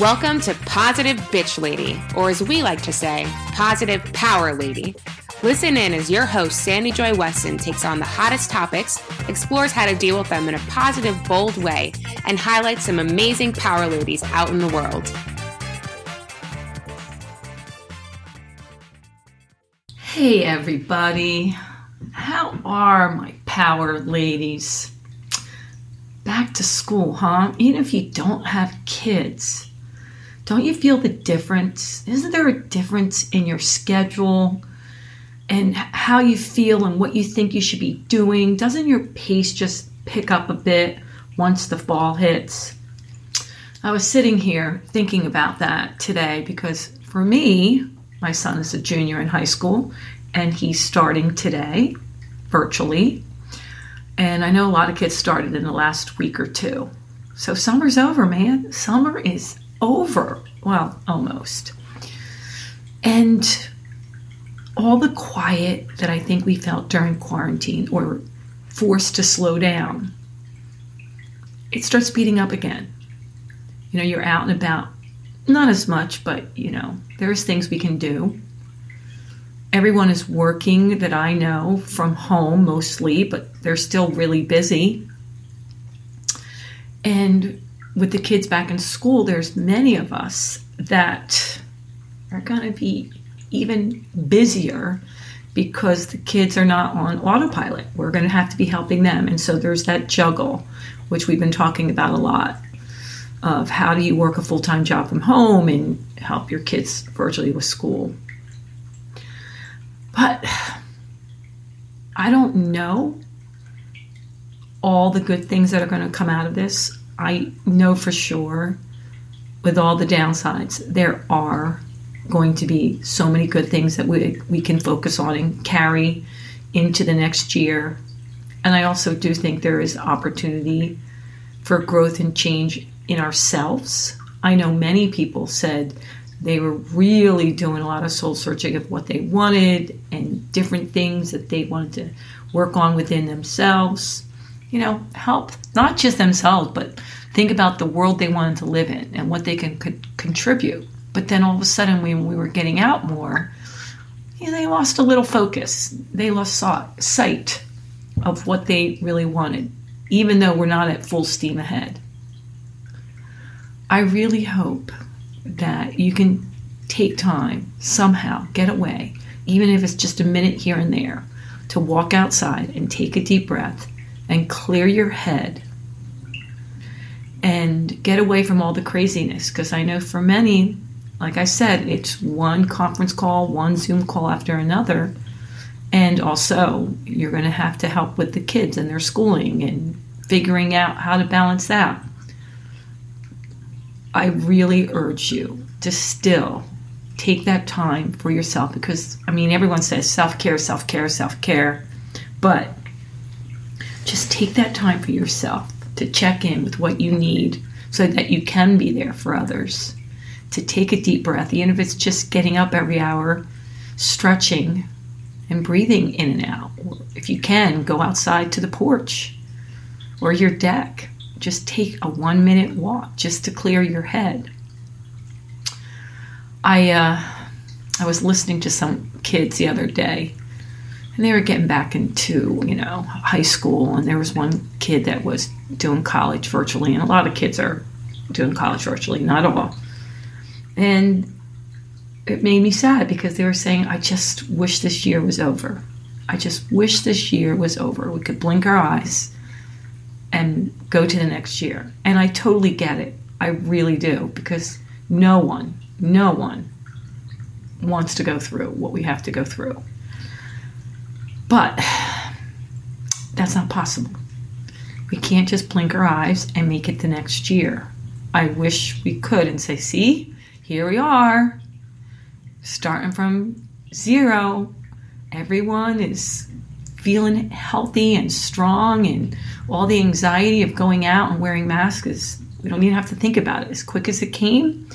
Welcome to Positive Bitch Lady, or as we like to say, Positive Power Lady. Listen in as your host, Sandy Joy Weston, takes on the hottest topics, explores how to deal with them in a positive, bold way, and highlights some amazing power ladies out in the world. Hey, everybody. How are my power ladies? Back to school, huh? Even if you don't have kids don't you feel the difference? Isn't there a difference in your schedule and how you feel and what you think you should be doing? Doesn't your pace just pick up a bit once the fall hits? I was sitting here thinking about that today because for me, my son is a junior in high school and he's starting today virtually. And I know a lot of kids started in the last week or two. So summer's over, man. Summer is over. Well, almost. And all the quiet that I think we felt during quarantine or forced to slow down, it starts speeding up again. You know, you're out and about, not as much, but you know, there's things we can do. Everyone is working that I know from home mostly, but they're still really busy. And with the kids back in school, there's many of us that are going to be even busier because the kids are not on autopilot. We're going to have to be helping them. And so there's that juggle, which we've been talking about a lot of how do you work a full time job from home and help your kids virtually with school. But I don't know all the good things that are going to come out of this. I know for sure, with all the downsides, there are going to be so many good things that we, we can focus on and carry into the next year. And I also do think there is opportunity for growth and change in ourselves. I know many people said they were really doing a lot of soul searching of what they wanted and different things that they wanted to work on within themselves you know, help not just themselves, but think about the world they wanted to live in and what they can co- contribute. But then all of a sudden, when we were getting out more, you know, they lost a little focus. They lost sight of what they really wanted, even though we're not at full steam ahead. I really hope that you can take time somehow, get away, even if it's just a minute here and there, to walk outside and take a deep breath and clear your head and get away from all the craziness. Because I know for many, like I said, it's one conference call, one Zoom call after another. And also, you're going to have to help with the kids and their schooling and figuring out how to balance that. I really urge you to still take that time for yourself because, I mean, everyone says self care, self care, self care. But just take that time for yourself to check in with what you need so that you can be there for others. To take a deep breath, even if it's just getting up every hour, stretching, and breathing in and out. if you can, go outside to the porch or your deck. Just take a one minute walk just to clear your head. I uh, I was listening to some kids the other day and they were getting back into you know high school. And there was one kid that was doing college virtually. And a lot of kids are doing college virtually not all. And it made me sad because they were saying i just wish this year was over. I just wish this year was over. We could blink our eyes and go to the next year. And i totally get it. I really do. Because no one no one wants to go through what we have to go through but that's not possible. We can't just blink our eyes and make it the next year. I wish we could and say, see, here we are, starting from zero. Everyone is feeling healthy and strong, and all the anxiety of going out and wearing masks is, we don't even have to think about it. As quick as it came,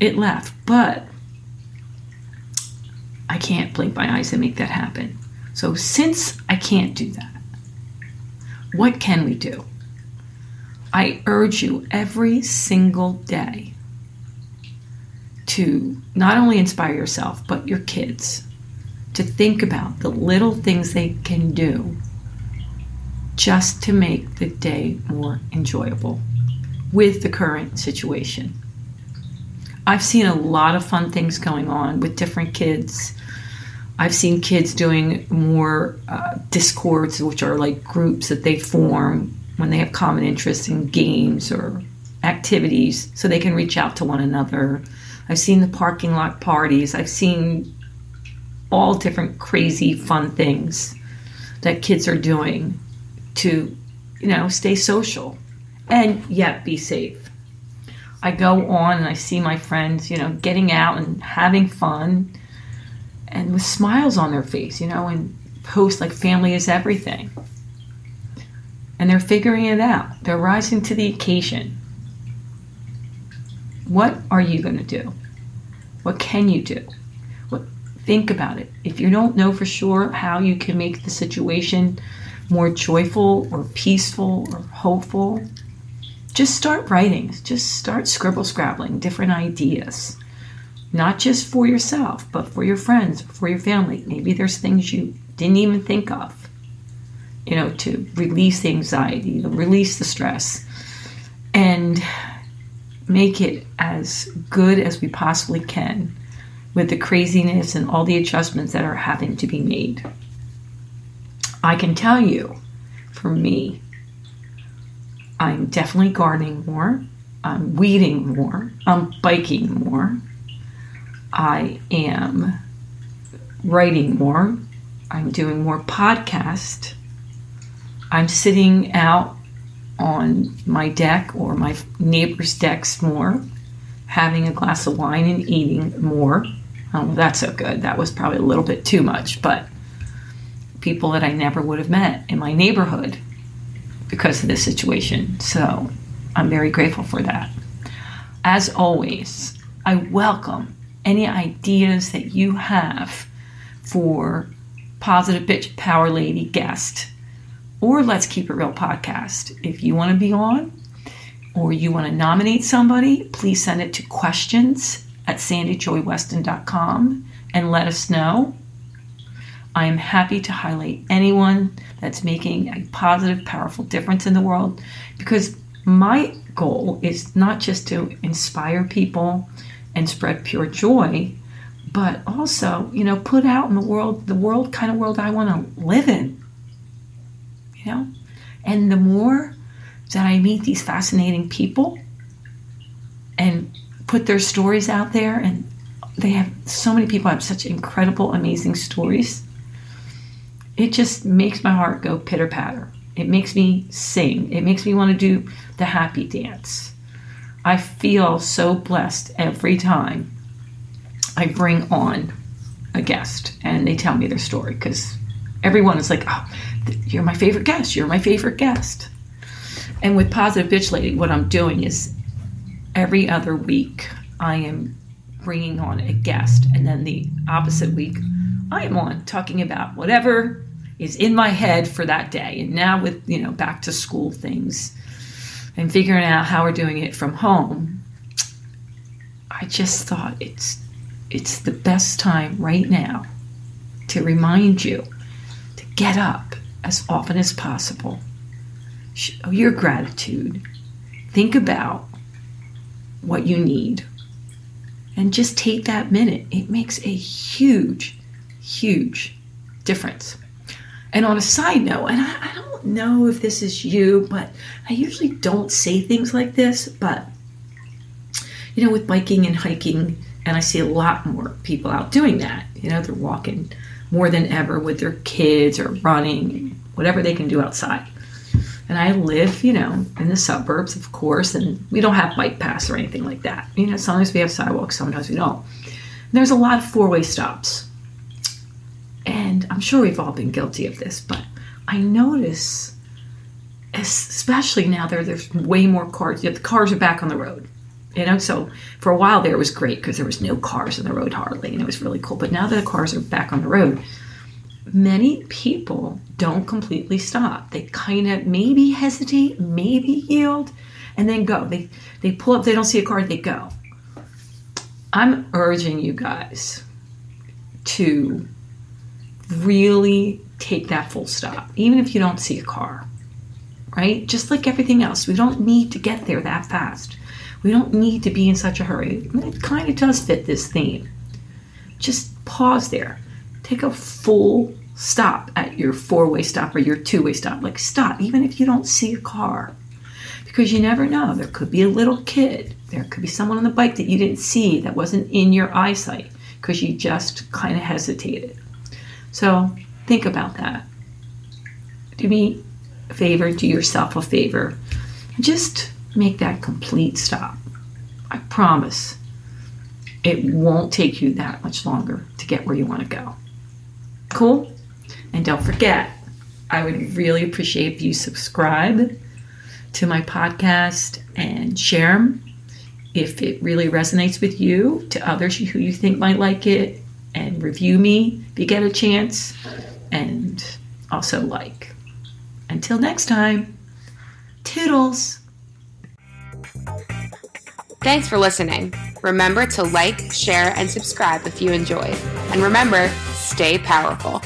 it left. But I can't blink my eyes and make that happen. So, since I can't do that, what can we do? I urge you every single day to not only inspire yourself, but your kids to think about the little things they can do just to make the day more enjoyable with the current situation. I've seen a lot of fun things going on with different kids. I've seen kids doing more uh, discords, which are like groups that they form when they have common interests in games or activities so they can reach out to one another. I've seen the parking lot parties. I've seen all different crazy fun things that kids are doing to, you know, stay social and yet be safe. I go on and I see my friends, you know, getting out and having fun and with smiles on their face, you know, and post like family is everything. And they're figuring it out. They're rising to the occasion. What are you going to do? What can you do? What think about it. If you don't know for sure how you can make the situation more joyful or peaceful or hopeful, just start writing. Just start scribble scrabbling different ideas. Not just for yourself, but for your friends, for your family. Maybe there's things you didn't even think of, you know, to release the anxiety, to release the stress, and make it as good as we possibly can with the craziness and all the adjustments that are having to be made. I can tell you, for me, I'm definitely gardening more. I'm weeding more. I'm biking more. I am writing more. I'm doing more podcast. I'm sitting out on my deck or my neighbor's decks more, having a glass of wine and eating more. Oh, that's so good. That was probably a little bit too much, but people that I never would have met in my neighborhood because of this situation. So I'm very grateful for that. As always, I welcome any ideas that you have for Positive Bitch Power Lady guest or Let's Keep It Real podcast. If you want to be on or you want to nominate somebody, please send it to questions at sandyjoyweston.com and let us know. I am happy to highlight anyone that's making a positive, powerful difference in the world because my goal is not just to inspire people and spread pure joy, but also, you know, put out in the world the world kind of world I want to live in. You know? And the more that I meet these fascinating people and put their stories out there and they have so many people have such incredible amazing stories it just makes my heart go pitter patter. It makes me sing. It makes me want to do the happy dance. I feel so blessed every time I bring on a guest and they tell me their story because everyone is like, oh, you're my favorite guest. You're my favorite guest. And with Positive Bitch Lady, what I'm doing is every other week I am bringing on a guest, and then the opposite week I am on talking about whatever is in my head for that day. And now with, you know, back to school things and figuring out how we're doing it from home, I just thought it's it's the best time right now to remind you to get up as often as possible. Show oh, your gratitude. Think about what you need. And just take that minute. It makes a huge, huge difference. And on a side note, and I, I don't know if this is you, but I usually don't say things like this, but you know, with biking and hiking, and I see a lot more people out doing that. You know, they're walking more than ever with their kids or running, whatever they can do outside. And I live, you know, in the suburbs, of course, and we don't have bike paths or anything like that. You know, sometimes we have sidewalks, sometimes we don't. And there's a lot of four way stops I'm sure we've all been guilty of this, but I notice, especially now there, there's way more cars. The cars are back on the road. You know, so for a while there it was great because there was no cars on the road hardly, and it was really cool. But now that the cars are back on the road, many people don't completely stop. They kind of maybe hesitate, maybe yield, and then go. They they pull up. They don't see a car. They go. I'm urging you guys to really take that full stop, even if you don't see a car, right? Just like everything else, we don't need to get there that fast. We don't need to be in such a hurry. It kind of does fit this theme. Just pause there. Take a full stop at your four way stop or your two way stop. Like, stop, even if you don't see a car. Because you never know. There could be a little kid. There could be someone on the bike that you didn't see that wasn't in your eyesight because you just kind of hesitated. So think about that. Do me a favor, do yourself a favor. Just make that complete stop. I promise it won't take you that much longer to get where you want to go. Cool? And don't forget, I would really appreciate if you subscribe to my podcast and share them if it really resonates with you to others who you think might like it and review me if you get a chance and also like. Until next time, toodles. Thanks for listening. Remember to like, share, and subscribe if you enjoyed. And remember, stay powerful.